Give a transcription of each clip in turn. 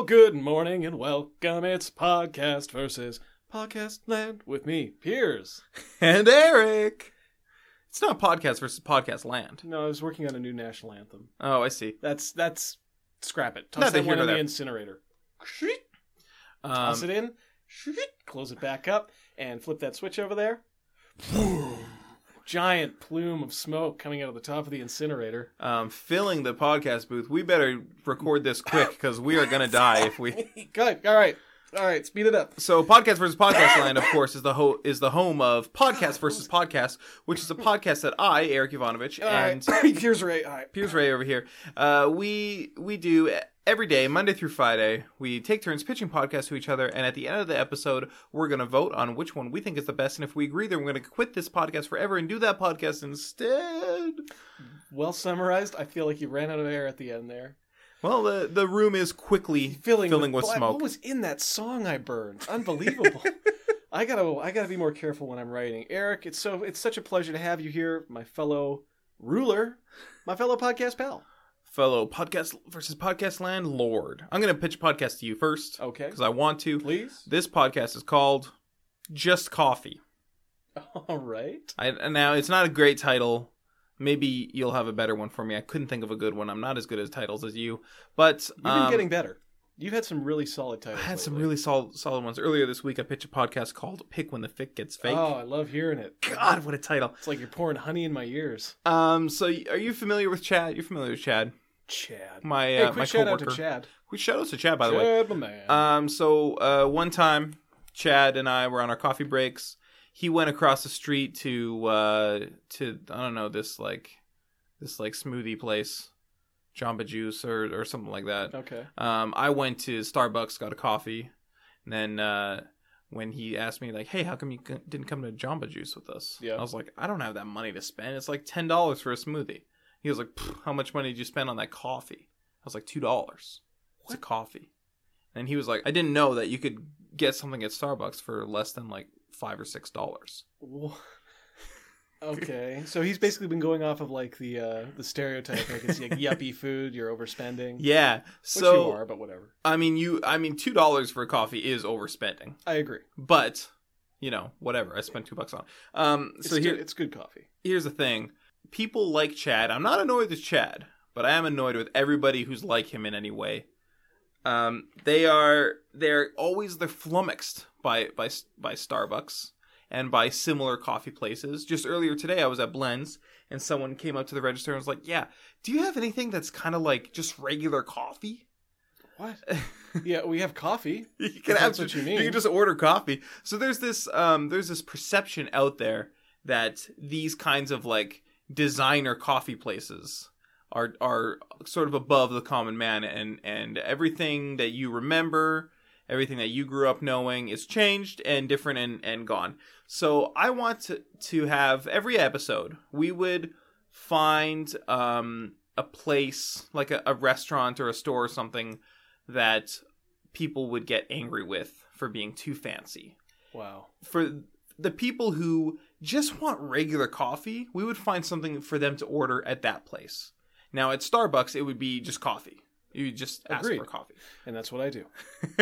Well, good morning and welcome. It's podcast versus podcast land with me, Piers. and Eric. It's not podcast versus podcast land. No, I was working on a new national anthem. Oh, I see. That's that's scrap it. Toss that one in the there. incinerator. Um, Toss it in. Close it back up and flip that switch over there. Giant plume of smoke coming out of the top of the incinerator. um, filling the podcast booth. We better record this quick because we are gonna die if we. Good. All right. All right. Speed it up. So, podcast versus podcast land, of course, is the ho- is the home of podcast versus podcast, which is a podcast that I, Eric Ivanovich, and right. Here's Ray. All right. Piers Ray over here. Uh, we we do every day, Monday through Friday. We take turns pitching podcasts to each other, and at the end of the episode, we're gonna vote on which one we think is the best. And if we agree, then we're gonna quit this podcast forever and do that podcast instead. Well summarized. I feel like you ran out of air at the end there. Well, the the room is quickly filling, filling with black- smoke. What was in that song I burned? Unbelievable. I gotta I gotta be more careful when I'm writing. Eric, it's so it's such a pleasure to have you here, my fellow ruler, my fellow podcast pal. Fellow podcast versus podcast land lord. I'm gonna pitch a podcast to you first Okay, because I want to. please. This podcast is called Just Coffee. All right. I, and now it's not a great title. Maybe you'll have a better one for me. I couldn't think of a good one. I'm not as good at titles as you, but You've been um, getting better. You've had some really solid titles. I had some really solid solid ones earlier this week. I pitched a podcast called "Pick When the Fic Gets Fake." Oh, I love hearing it. God, what a title! It's like you're pouring honey in my ears. Um, so are you familiar with Chad? You're familiar with Chad? Chad. My Hey, uh, quick my shout out to Chad. We shout out to Chad by the way. Chad, my man. Um, so uh, one time, Chad and I were on our coffee breaks. He went across the street to uh, to I don't know this like this like smoothie place, Jamba Juice or or something like that. okay. Um, I went to Starbucks, got a coffee, and then uh, when he asked me like, "Hey, how come you c- didn't come to Jamba Juice with us?" Yeah. I was like, "I don't have that money to spend. It's like ten dollars for a smoothie." He was like, "How much money did you spend on that coffee?" I was like, two dollars. It's a coffee." And he was like, "I didn't know that you could get something at Starbucks for less than like five or six dollars." Okay, so he's basically been going off of like the uh the stereotype, like it's like yuppie food, you're overspending. Yeah. So you are, but whatever. I mean, you. I mean, two dollars for a coffee is overspending. I agree. But you know, whatever. I spent two bucks on. Um. It's So good, here, it's good coffee. here's the thing people like chad i'm not annoyed with chad but i am annoyed with everybody who's like him in any way um, they are they're always they're flummoxed by by by starbucks and by similar coffee places just earlier today i was at blends and someone came up to the register and was like yeah do you have anything that's kind of like just regular coffee What? yeah, we have coffee. you can have what you mean. You can just order coffee. So there's this um there's this perception out there that these kinds of like designer coffee places are are sort of above the common man and and everything that you remember everything that you grew up knowing is changed and different and, and gone so i want to, to have every episode we would find um, a place like a, a restaurant or a store or something that people would get angry with for being too fancy. Wow. For the people who just want regular coffee, we would find something for them to order at that place. Now at Starbucks, it would be just coffee. You just ask Agreed. for coffee. And that's what I do.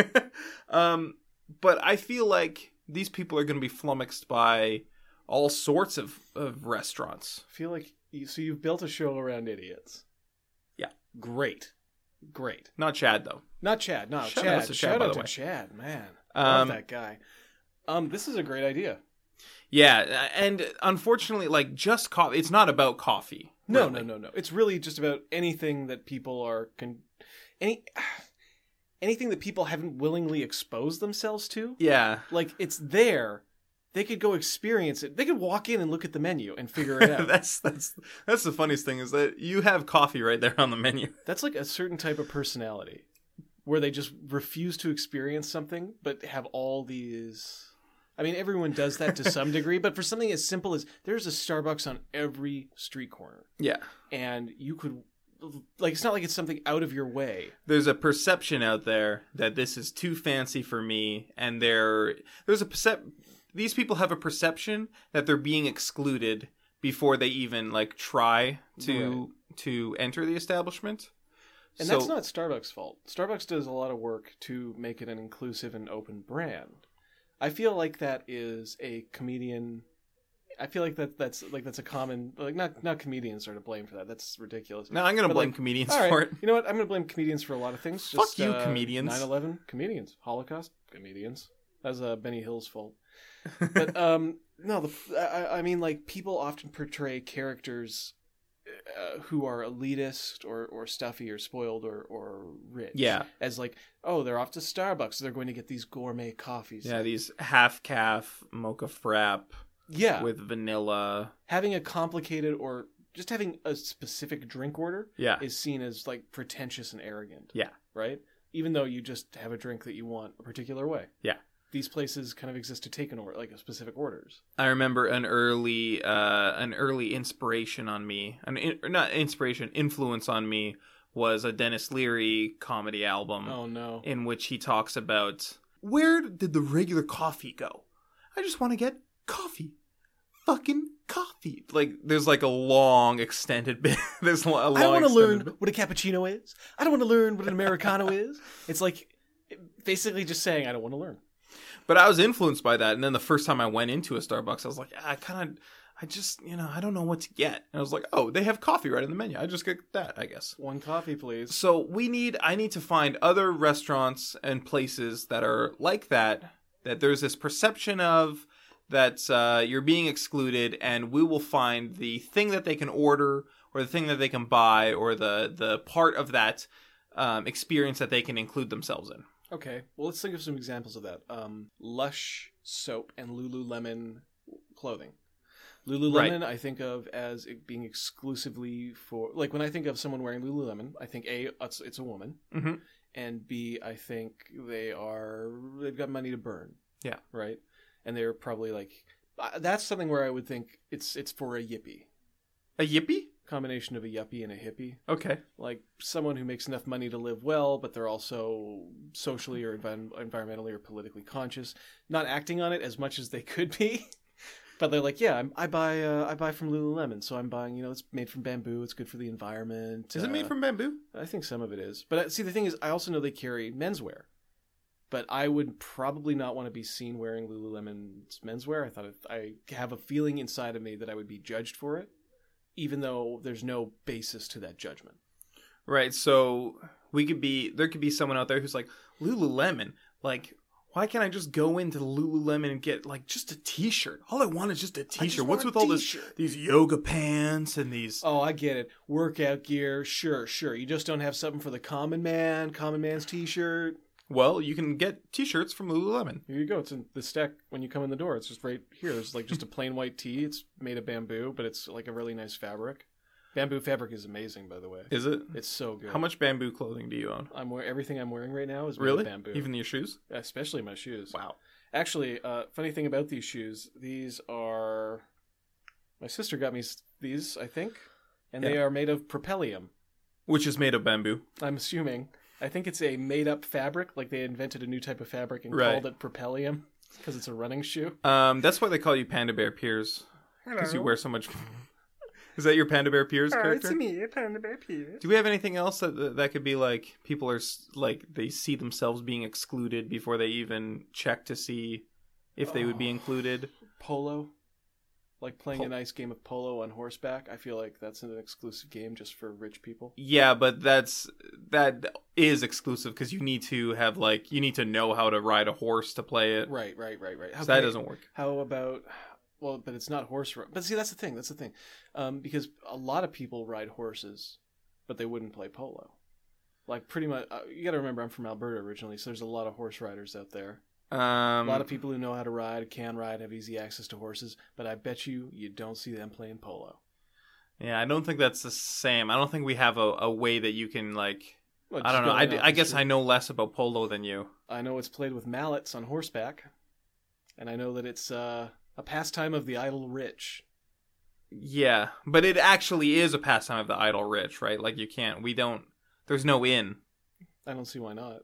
um, but I feel like these people are going to be flummoxed by all sorts of, of restaurants. I feel like you, so you've built a show around idiots. Yeah. Great. Great. Not Chad though. Not Chad. No, Shout Chad. outs to Chad, Shout out to way. Chad, man. Love Um, that guy. Um, this is a great idea. Yeah, and unfortunately, like just coffee. It's not about coffee. No, really. no, no, no. It's really just about anything that people are con- any anything that people haven't willingly exposed themselves to. Yeah, Like it's there. They could go experience it. They could walk in and look at the menu and figure it out. that's that's that's the funniest thing is that you have coffee right there on the menu. That's like a certain type of personality where they just refuse to experience something but have all these I mean everyone does that to some degree, but for something as simple as there's a Starbucks on every street corner Yeah, and you could like it's not like it's something out of your way. there's a perception out there that this is too fancy for me, and there there's a percep. These people have a perception that they're being excluded before they even like try to to enter the establishment. And so that's not Starbucks' fault. Starbucks does a lot of work to make it an inclusive and open brand. I feel like that is a comedian. I feel like that that's like that's a common like not not comedians are to blame for that. That's ridiculous. no, I'm gonna But, blame like, comedians right, for it. you know what? I'm going to blame comedians for a lot of things. Fuck Just, you, uh, comedians. 9/11 comedians, Holocaust comedians. That's uh, Benny Hill's fault. But um, no, the I, I mean like people often portray characters uh, who are elitist or, or stuffy or spoiled or, or rich. Yeah. As like, oh, they're off to Starbucks. They're going to get these gourmet coffees. Yeah, these half caf mocha frap Yeah. with vanilla. having a complicated or just having a specific drink order Yeah. is seen as like pretentious and arrogant. Yeah. Right? Even though you just have a drink that you want a particular way. Yeah. These places kind of exist to take an order, like a specific orders. I remember an early uh an early inspiration on me, an in, not inspiration, influence on me was a Denis Leary comedy album Oh no. in which he talks about where did the regular coffee go? I just want to get coffee. Fucking coffee. Like there's like a long extended bit. there's a long I don't want to learn bit. what a cappuccino is. I don't want to learn what an americano is. It's like basically just saying I don't want to learn. But I was influenced by that and then the first time I went into a Starbucks I was like, I kind of I just, you know, I don't know what to get. And I was like, "Oh, they have coffee right in the menu. I just get that, I guess." One coffee, please. So we need I need to find other restaurants and places that are like that that there's this perception of that uh, you're being excluded and we will find the thing that they can order or the thing that they can buy or the the part of that um, experience that they can include themselves in. Okay, well, let's think of some examples of that. Um, Lush soap and Lululemon clothing. Lululemon, I think of as it being exclusively for like when I think of someone wearing Lululemon, I think a it's, it's a woman, Mhm. and b I think they are they've got money to burn. Yeah. right, and they're probably like uh, that's something where I would think it's it's for a yippie A yippie? Combination of a yuppie and a hippie Okay. like someone who makes enough money to live well, but they're also socially or envi- environmentally or politically conscious, not acting on it as much as they could be. but they're like, yeah, I'm, I buy uh, I buy from Lululemon, so I'm buying. You know, it's made from bamboo. It's good for the environment. Is it made Uh, from bamboo? I think some of it is. But uh, see, the thing is, I also know they carry menswear. But I would probably not want to be seen wearing Lululemon's menswear. I thought it, I have a feeling inside of me that I would be judged for it, even though there's no basis to that judgment. Right. So we could be there could be someone out there who's like Lululemon. Like, why can't I just go into Lululemon and get like just a T-shirt? All I want is just a T-shirt. What's want with all this these yoga pants and these? Oh, I get it. Workout gear, sure, sure. You just don't have something for the common man, common man's t-shirt. Well, you can get T-shirts from Lululemon. Here you go. It's in the stack when you come in the door. It's just right here. It's like just a plain white tee. It's made of bamboo, but it's like a really nice fabric. Bamboo fabric is amazing, by the way. Is it? It's so good. How much bamboo clothing do you own? I'm wearing everything I'm wearing right now is made Really? of bamboo. Even your shoes? especially my shoes. Wow. Actually, uh, funny thing about these shoes, these are my sister got me these, I think, and they are made of propellium. Which is made of bamboo. I'm assuming. I think it's a made-up fabric, like they invented a new type of fabric and Right. called it propellium because it's a running shoe. Um, that's why they call you Panda Bear Piers because you wear so much. is that your Panda Bear Piers character? It's me, Panda Bear Piers. Do we have anything else that that could be like people are like they see themselves being excluded before they even check to see if they would be Oh. included? Polo, like playing Po- a nice game of polo on horseback. I feel like that's an exclusive game just for rich people. Yeah, but that's that is exclusive because you need to have like you need to know how to ride a horse to play it. Right, right, right, right. So that doesn't work. How about well, but it's not horse ri- But see, that's the thing. That's the thing. Um, because a lot of people ride horses, but they wouldn't play polo. Like pretty much, uh, you got to remember, I'm from Alberta originally, so there's a lot of horse riders out there. Um, a lot of people who know how to ride, can ride, have easy access to horses. But I bet you, you don't see them playing polo. Yeah, I don't think that's the same. I don't think we have a, a way that you can like. Well, I don't know. I, I guess. I know less about polo than you. I know it's played with mallets on horseback, and I know that it's uh, a pastime of the idle rich. Yeah, but it actually is a pastime of the idle rich, right? Like you can't. We don't. There's no in. I don't see why not.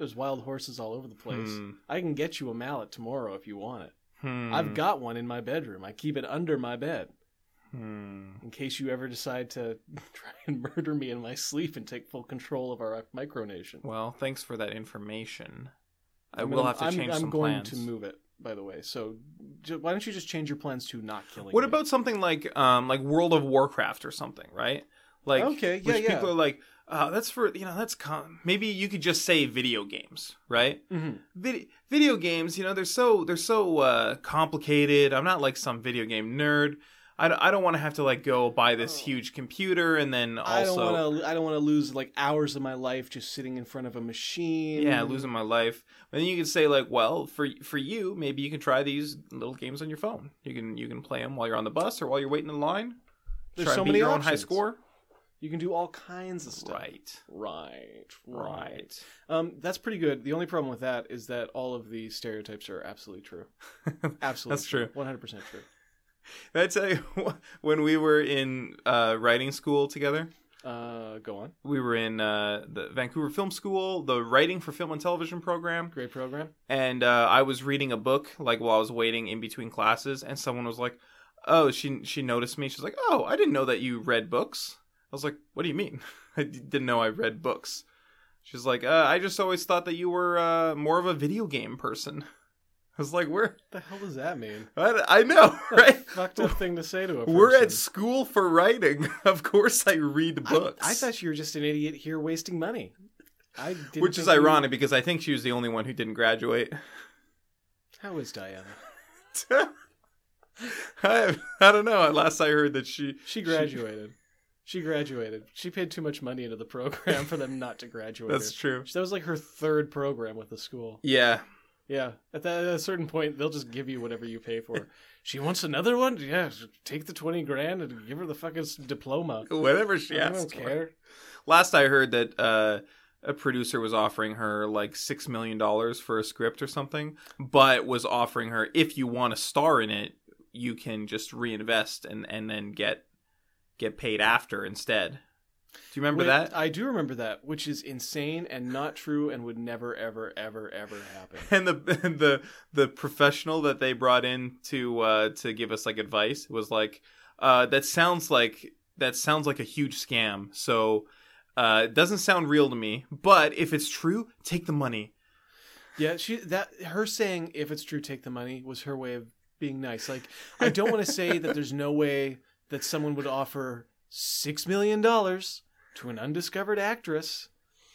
There's wild horses all over the place. Hmm. I can get you a mallet tomorrow if you want it. Hmm. I've got one in my bedroom. I keep it under my bed. Hmm. in case you ever decide to try and murder me in my sleep and take full control of our micronation. Well, thanks for that information. I will have to I'm, change I'm some going plans. to move it, by the way. So why don't you just change your plans to not killing? What me? about something like um like World of Warcraft or something, right? Like Okay, yeah, yeah. people are like, uh, that's for you know that's con- maybe you could just say video games, right? Mhm. Vid- video games, you know, they're so they're so uh, complicated. I'm not like some video game nerd. I don't, I don't want to have to like go buy this Oh. huge computer and then I don't also want to. I don't want to lose like hours of my life just sitting in front of a machine. yeah losing my life. And then you can say like, well, for for you, maybe you can try these little games on your phone. You can you can play them while you're on the bus or while you're waiting in line. There's try so and beat many your own high options. score. You can do all kinds of stuff. Right. Right. Right. Um, that's pretty good. The only problem with that is that all of the stereotypes are absolutely true. Absolutely, That's true. One hundred percent true. Did I tell you when we were in uh, writing school together? Uh, go on. We were in uh, the Vancouver Film School, the writing for film and television program, Great program. and uh, I was reading a book like while I was waiting in between classes, and someone was like, "Oh, she she noticed me. She's like, oh, I didn't know that you read books." I was like, "What do you mean? I didn't know I read books." She's like, uh, "I just always thought that you were uh, more of a video game person." I was like, "We're What the hell does that mean? I, I know, right? Fucked up thing to say to a person. We're at school for writing. Of course, I read books. I, thought you were just an idiot here wasting money. I didn't which is ironic because I think she was the only one who didn't graduate. How is Diana? I, I don't know. At last I heard that she She graduated. She graduated. She paid too much money into the program for them not to graduate. That's her. true. That was like her third program with the school. Yeah. Yeah, at, that, at a certain point, they'll just give you whatever you pay for. she wants another one. Yeah, take the twenty grand and give her the fucking diploma. Whatever she I don't for. care. Last I heard that uh, a producer was offering her like six million dollars for a script or something, but was offering her if you want to star in it, you can just reinvest and and then get get paid after instead. Do you remember Wait, that? I do remember that, which is insane and not true, and would never, ever, ever, ever happen. and the and the the professional that they brought in to uh to give us like advice was like uh that sounds like that sounds like a huge scam so uh it doesn't sound real to me but if it's true take the money Yeah, she that her saying if it's true, take the money was her way of being nice. Like I don't want to say that there's no way that someone would offer six million dollars to an undiscovered actress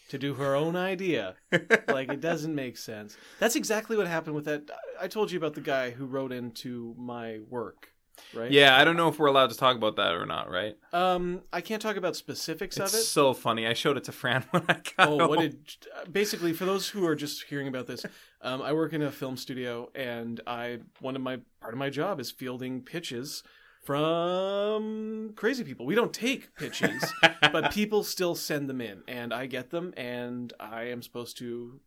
to do her own idea. like it doesn't make sense. That's exactly what happened with that. I told you about the guy who wrote into my work, right? yeah i don't know if we're allowed to talk about that or not right Um, I can't talk about specifics it's of it. so funny i showed it to fran when i got Oh, what did basically for those who are just hearing about this, um, I work in a film studio, and I one of my part of my job is fielding pitches from crazy people. We don't take pitches, but people still send them in, and I get them, and I am supposed to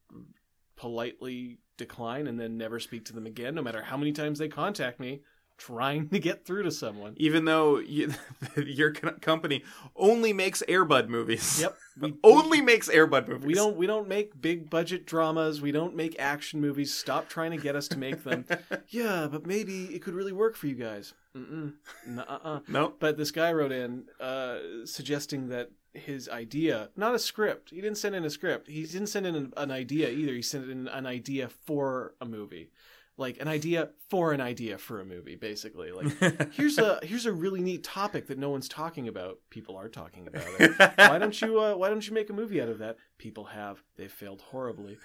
politely decline and then never speak to them again, no matter how many times they contact me trying to get through to someone. even though you, your company only makes Air Bud movies Yep, we, only makes Air Bud movies We don't we don't make big budget dramas. We don't make action movies. Stop trying to get us to make them. yeah, but maybe it could really work for you guys. Mm-mm. Nuh-uh. nope But this guy wrote in uh, suggesting that his idea, not a script. He didn't send in a script. He didn't send in an, an idea either. He sent in an idea for a movie, like an idea for an idea for a movie, basically. Like here's a here's a really neat topic that no one's talking about. People are talking about it. Why don't you uh, why don't you make a movie out of that? People have. They've failed horribly.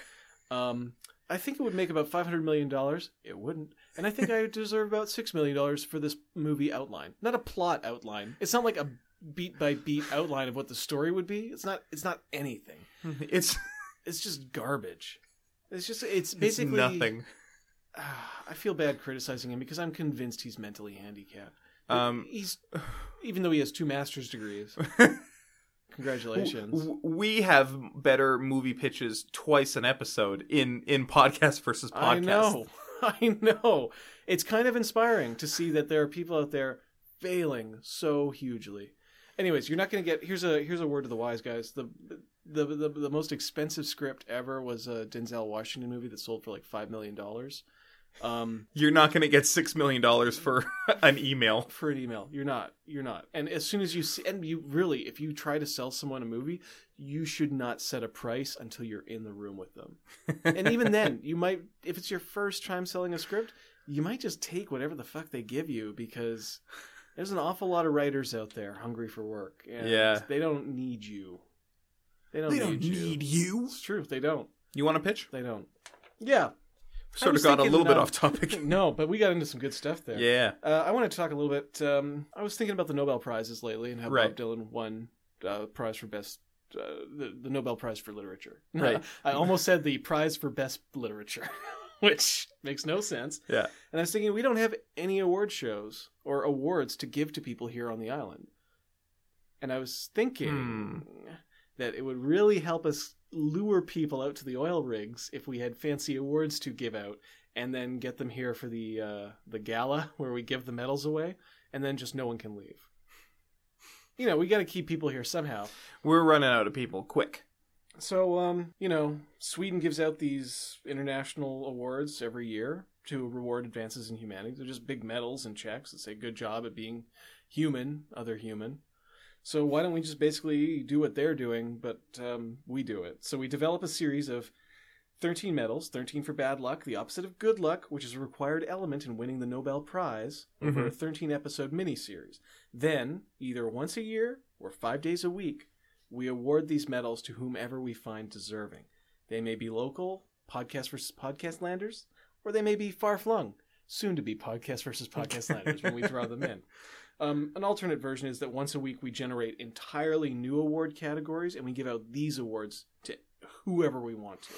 Um i think it would make about 500 million dollars. It wouldn't. And i think i deserve about 6 million dollars for this movie outline. Not a plot outline. It's not like a beat by beat outline of what the story would be. It's not it's not anything. It's it's just garbage. It's just it's It's basically nothing. i feel bad criticizing him because i'm convinced he's mentally handicapped Um, he's even though he has two master's degrees congratulations we have better movie pitches twice an episode in in podcast versus podcast. I know. I know. It's kind of inspiring to see that there are people out there failing so hugely. Anyways, you're not going to get here's a here's a word to the wise guys. The the the, the most expensive script ever was a Denzel Washington movie that sold for like 5 million dollars. Um, You're not going to get six million dollars for an email. for an email. You're not. You're not. And as soon as you see, and you really, if you try to sell someone a movie, you should not set a price until you're in the room with them. and even then, you might, if it's your first time selling a script, you might just take whatever the fuck they give you because there's an awful lot of writers out there hungry for work. And Yeah. They don't need you. They don't, They don't need, you. need you. It's true. They don't. You want to pitch? They don't. Yeah. Sort of got a little bit off topic. No, but we got into some good stuff there. yeah. Uh, I want to talk a little bit. Um, I was thinking about the Nobel prizes lately and how Right. Bob Dylan won uh, prize for best, uh, the, the Nobel Prize for literature. Right. I almost said the prize for best literature, which makes no sense. Yeah. And I was thinking we don't have any award shows or awards to give to people here on the island. And I was thinking Hmm. That it would really help us lure people out to the oil rigs if we had fancy awards to give out and then get them here for the uh, the gala where we give the medals away and then just no one can leave. You know, we got to keep people here somehow. We're running out of people quick. So, um, you know, Sweden gives out these international awards every year to reward advances in humanity. They're just big medals and checks that say good job at being human, other human. So why don't we just basically do what they're doing, but um, we do it? So we develop a series of 13 medals, 13 for bad luck, the opposite of good luck, which is a required element in winning the Nobel Prize over a 13 episode miniseries. Then, either once a year or five days a week, we award these medals to whomever we find deserving. They may be local, podcast versus podcast landers, or they may be far flung, soon to be podcast versus podcast landers when we draw them in. Um, an alternate version is that once a week we generate entirely new award categories and we give out these awards to whoever we want to.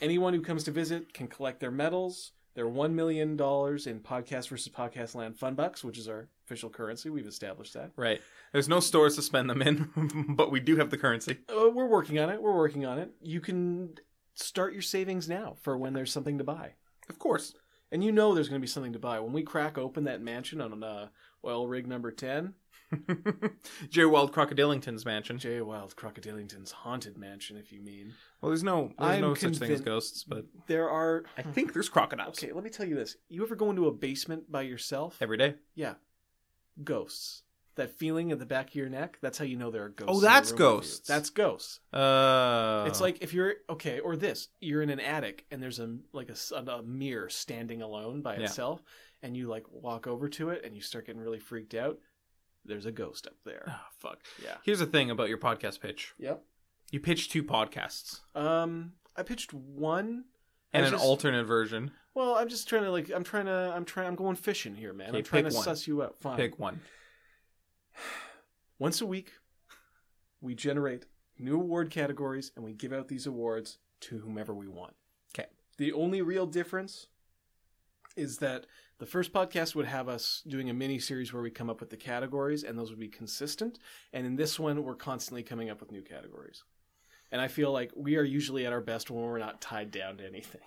Anyone who comes to visit can collect their medals, their $1 million in podcast versus podcast land fun bucks, which is our official currency. We've established that. Right. There's no stores to spend them in, but we do have the currency. Uh, we're working on it. We're working on it. You can start your savings now for when there's something to buy. Of course. And you know there's going to be something to buy. When we crack open that mansion on uh, oil rig number 10, J. Wild Crocodilington's mansion. J. Wild Crocodilington's haunted mansion, if you mean. Well, there's no there's I'm no such thing as convin- ghosts, but There are. I think there's crocodiles Okay, let me tell you this. You ever go into a basement by yourself? every day. Yeah. Ghosts. That feeling at the back of your neck, that's how you know there are ghosts. Oh, that's ghosts. That's ghosts. Uh, It's like if you're okay, or this: you're in an attic and there's a like a, a mirror standing alone by Yeah. itself, and you like walk over to it and you start getting really freaked out. There's a ghost up there. oh, fuck. Yeah. Here's the thing about your podcast pitch. Yep. You pitched two podcasts Um, I pitched one. And an just- alternate version. Well, I'm just trying to like. I'm trying to. I'm trying. I'm going fishing here, man. Okay, I'm trying to one. suss you out. Fine. Pick one. Once a week, we generate new award categories and we give out these awards to whomever we want. Okay. The only real difference is that the first podcast would have us doing a mini series where we come up with the categories and those would be consistent. And in this one, we're constantly coming up with new categories. And I feel like we are usually at our best when we're not tied down to anything.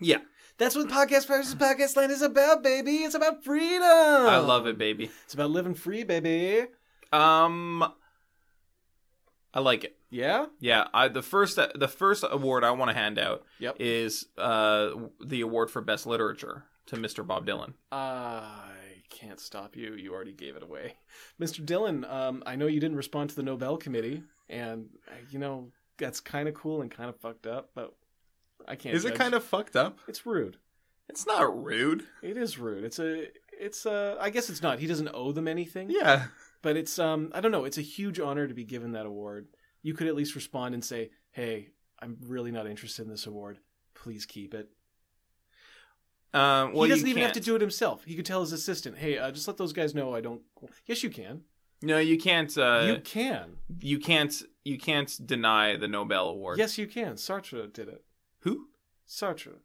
Yeah, That's what Podcast versus Podcast Land is about, baby. It's about freedom. I love it, baby. It's about living free, baby. Um, I like it. Yeah? Yeah, I the first the first award I want to hand out Yep. is uh the award for best literature to Mr. Bob Dylan. I can't stop you. You already gave it away. Mr. Dylan. um, I know you didn't respond to the Nobel Committee, and, uh, you know, that's kind of cool and kind of fucked up, but I can't. Is it kind of fucked up? It's rude. It's not rude. It is rude. It's a. It's a. I guess it's not. He doesn't owe them anything. Yeah. But it's um. I don't know. It's a huge honor to be given that award. You could at least respond and say, "Hey, I'm really not interested in this award. Please keep it." Um, well, he doesn't even have to do it himself. He could tell his assistant, "Hey, uh, just let those guys know I don't." Yes, you can. No, you can't. Uh, you you... can't. You can't deny the Nobel Award. Yes, you can. Sartre did it. Who? Sartre.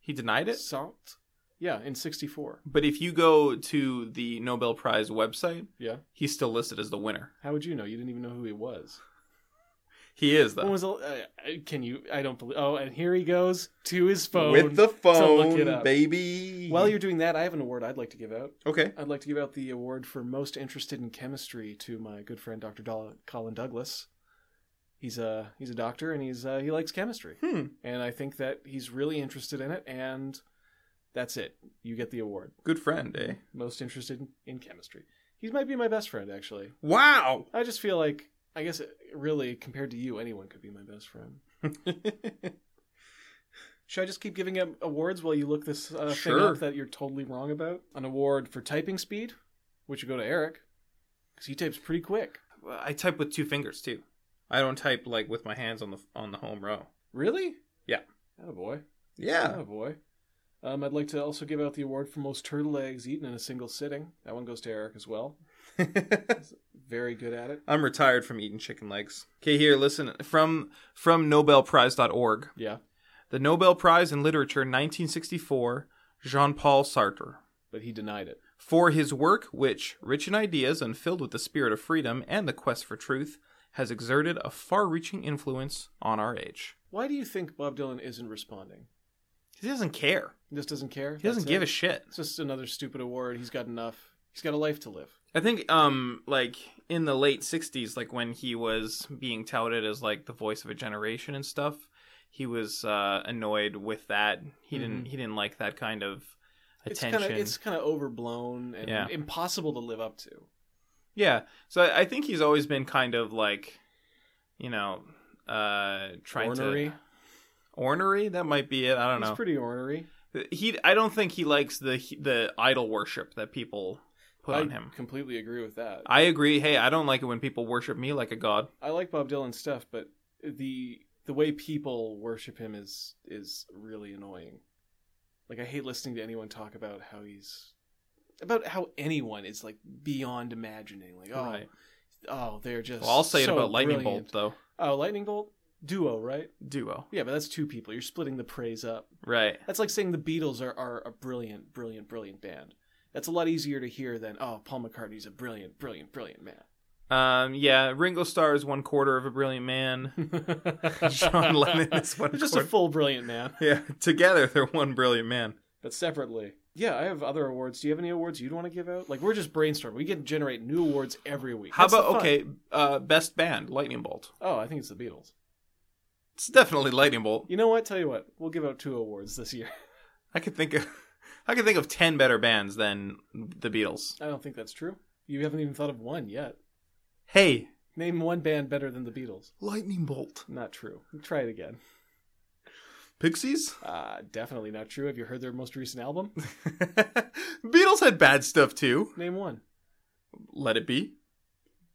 He denied it. Sartre. Yeah, in '64. But if you go to the Nobel Prize website, Yeah. he's still listed as the winner. How would you know? You didn't even know who he was. He is When though. was the? Uh, uh, can you? I don't believe. Oh, and here he goes to his phone With the phone, look it up. baby. While you're doing that, I have an award I'd like to give out. okay. I'd like to give out the award for most interested in chemistry to my good friend Dr. Doll- Colin Douglas. He's a he's a doctor and he's uh, he likes chemistry, Hmm. and I think that he's really interested in it. And That's it. You get the award. Good friend, eh? Most interested in, in chemistry. He might be my best friend, actually. Wow. I just feel like, I guess, really, compared to you, anyone could be my best friend. Should I just keep giving him awards while you look this uh, thing up that you're totally wrong about? An award for typing speed, which would go to Eric, because he types pretty quick. I type with two fingers too. I don't type like with my hands on the on the home row. Really? Yeah. Oh boy. Yeah. Oh boy. Um, I'd like to also give out the award for most turtle eggs eaten in a single sitting. That one goes to Eric as well. Very good at it. I'm retired from eating chicken legs. Okay, here, listen from from nobelprize.org. Yeah, The Nobel Prize in Literature 1964, Jean-Paul Sartre. but he denied it. For his work, which, rich in ideas and filled with the spirit of freedom and the quest for truth, has exerted a far reaching influence on our age. Why do you think Bob Dylan isn't responding? He doesn't care. He just doesn't care. He doesn't give a shit. It's just another stupid award. He's got enough. He's got a life to live. I think, um, like in the late '60s, like when he was being touted as like the voice of a generation and stuff, he was uh, annoyed with that. He didn't. He didn't like that kind of attention. it's kind of overblown and Yeah. impossible to live up to. Yeah. So I, think he's always been kind of like, you know, uh, trying Ornery. to ornery. That might be it. I don't He's know. He's pretty ornery. He. I don't think he likes the the idol worship that people put I on him. completely agree with that. I agree. Hey, I don't like it when people worship me like a god. I like Bob Dylan stuff, but the the way people worship him is is really annoying. Like I hate listening to anyone talk about how he's about how anyone is like beyond imagining. Like oh Right. oh they're just. Well, I'll say it about Lightning brilliant. Bolt though. Oh, lightning bolt duo, right? Duo. Yeah, but that's two people. You're splitting the praise up. Right. That's like saying the Beatles are, are a brilliant, brilliant, brilliant band. That's a lot easier to hear than oh, Paul McCartney's a brilliant, brilliant, brilliant man. Um. Yeah. Ringo Starr is one quarter of a brilliant man. John Lennon is one They're just quarter. a full brilliant man. yeah. Together, they're one brilliant man. but separately. Yeah, I have other awards. Do you have any awards you'd want to give out? Like we're just brainstorming. We can generate new awards every week. How That's about okay? Uh, best band, Lightning Bolt. Oh, I think it's the Beatles. It's definitely Lightning Bolt. You know what? Tell you what, we'll give out two awards this year. I could think of, I could think of ten better bands than the Beatles. I don't think that's true. You haven't even thought of one yet. Hey, Name one band better than the Beatles. Lightning Bolt. Not true. Try it again. Pixies. Uh, definitely not true. Have you heard their most recent album? Beatles had bad stuff too. Name one. Let it be.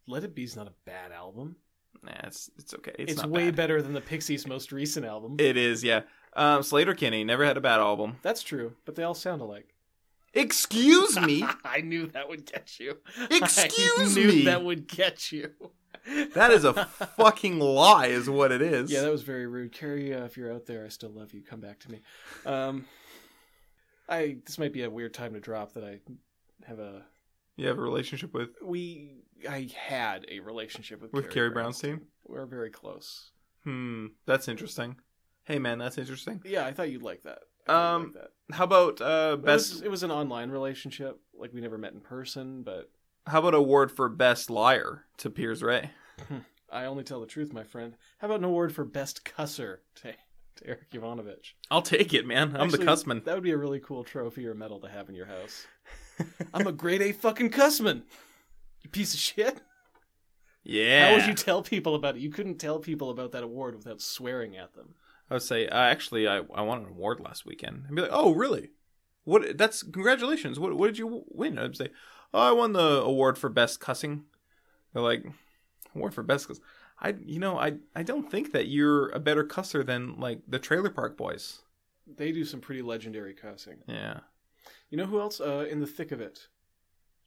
Let It Be's not a bad album. Nah, it's it's okay. It's, It's, way bad. better than the Pixies' most recent album. It is, yeah. Um, Sleater-Kinney never had a bad album. That's true, but they all sound alike. Excuse me. I knew that would get you. Excuse I knew me. that would get you. That is a fucking lie, is what it is. Yeah, that was very rude. Carrie, uh, if you're out there, I still love you. Come back to me. Um, I this might be a weird time to drop that I have a you have a relationship with we I had a relationship with with Carrie Brownstein. We're very close. Hmm, that's interesting. Hey, man, that's interesting. Yeah, I thought you'd like that. I thought you'd Um, like that. How about uh, It best? was, it was an online relationship. Like we never met in person, but How about an award for best liar to Piers Ray? I only tell the truth, my friend. How about an award for best cusser to, to Eric Ivanovich? I'll take it, man. I'm Actually, the cussman. That would be a really cool trophy or medal to have in your house. I'm a grade A fucking cussman. You piece of shit. Yeah. How would you tell people about it? You couldn't tell people about that award without swearing at them. I would say, uh, actually, I, I won an award last weekend. I'd be like, oh, really? What? That's congratulations. What? What did you win? I'd say, oh, I won the award for best cussing. They're like, award for best cuss. I, you know, I, I don't think that you're a better cusser than like the Trailer Park Boys. They do some pretty legendary cussing. Yeah. You know who else? Uh, in the thick of it.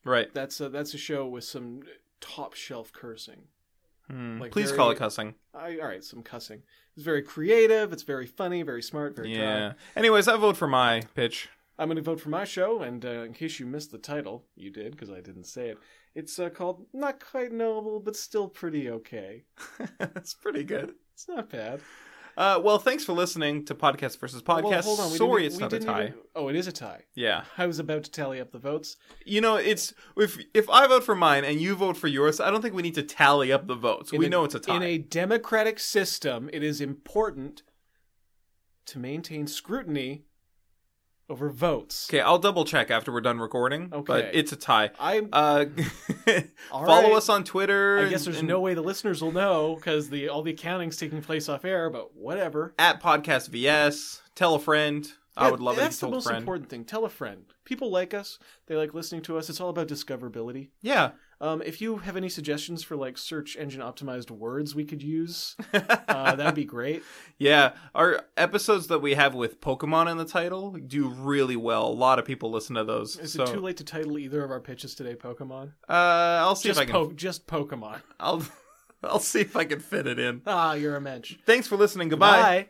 Right. That's a, that's a show with some top shelf cursing. Hmm. Like Please very- call it cussing. I, all right, some cussing. It's very creative. It's very funny. Very smart. Very dry. Yeah. Anyways, I vote for my pitch. I'm going to vote for my show, and uh, in case you missed the title, you did because I didn't say it. It's uh, called "Not Quite Noble, but Still Pretty Okay." That's pretty good. It's not bad. Uh, well, thanks for listening to Podcast versus Podcast. Well, hold on. We Sorry, it's not a tie. even- Oh, it is a tie. Yeah. I was about to tally up the votes. You know, it's if if I vote for mine and you vote for yours, I don't think we need to tally up the votes. In we a- know it's a tie. In a democratic system, it is important to maintain scrutiny over votes. Okay, I'll double check after we're done recording. But Okay. it's a tie. I Uh, follow right. us on Twitter. I guess there's and no way the listeners will know because the all the accounting's taking place off air. But whatever. at podcast VS. Tell a friend. I would love it if you That's the most friend. important thing. Tell a friend. People like us. They like listening to us. It's all about discoverability. Yeah. Um, if you have any suggestions for like search engine optimized words we could use, uh, that'd be great. Yeah, our episodes that we have with Pokemon in the title do really well. A lot of people listen to those. Is so, it too late to title either of our pitches today Pokemon? Uh, I'll see Just, if I can. po- just Pokemon. I'll I'll see if I can fit it in. Ah, you're a mensch. Thanks for listening. Goodbye. Bye.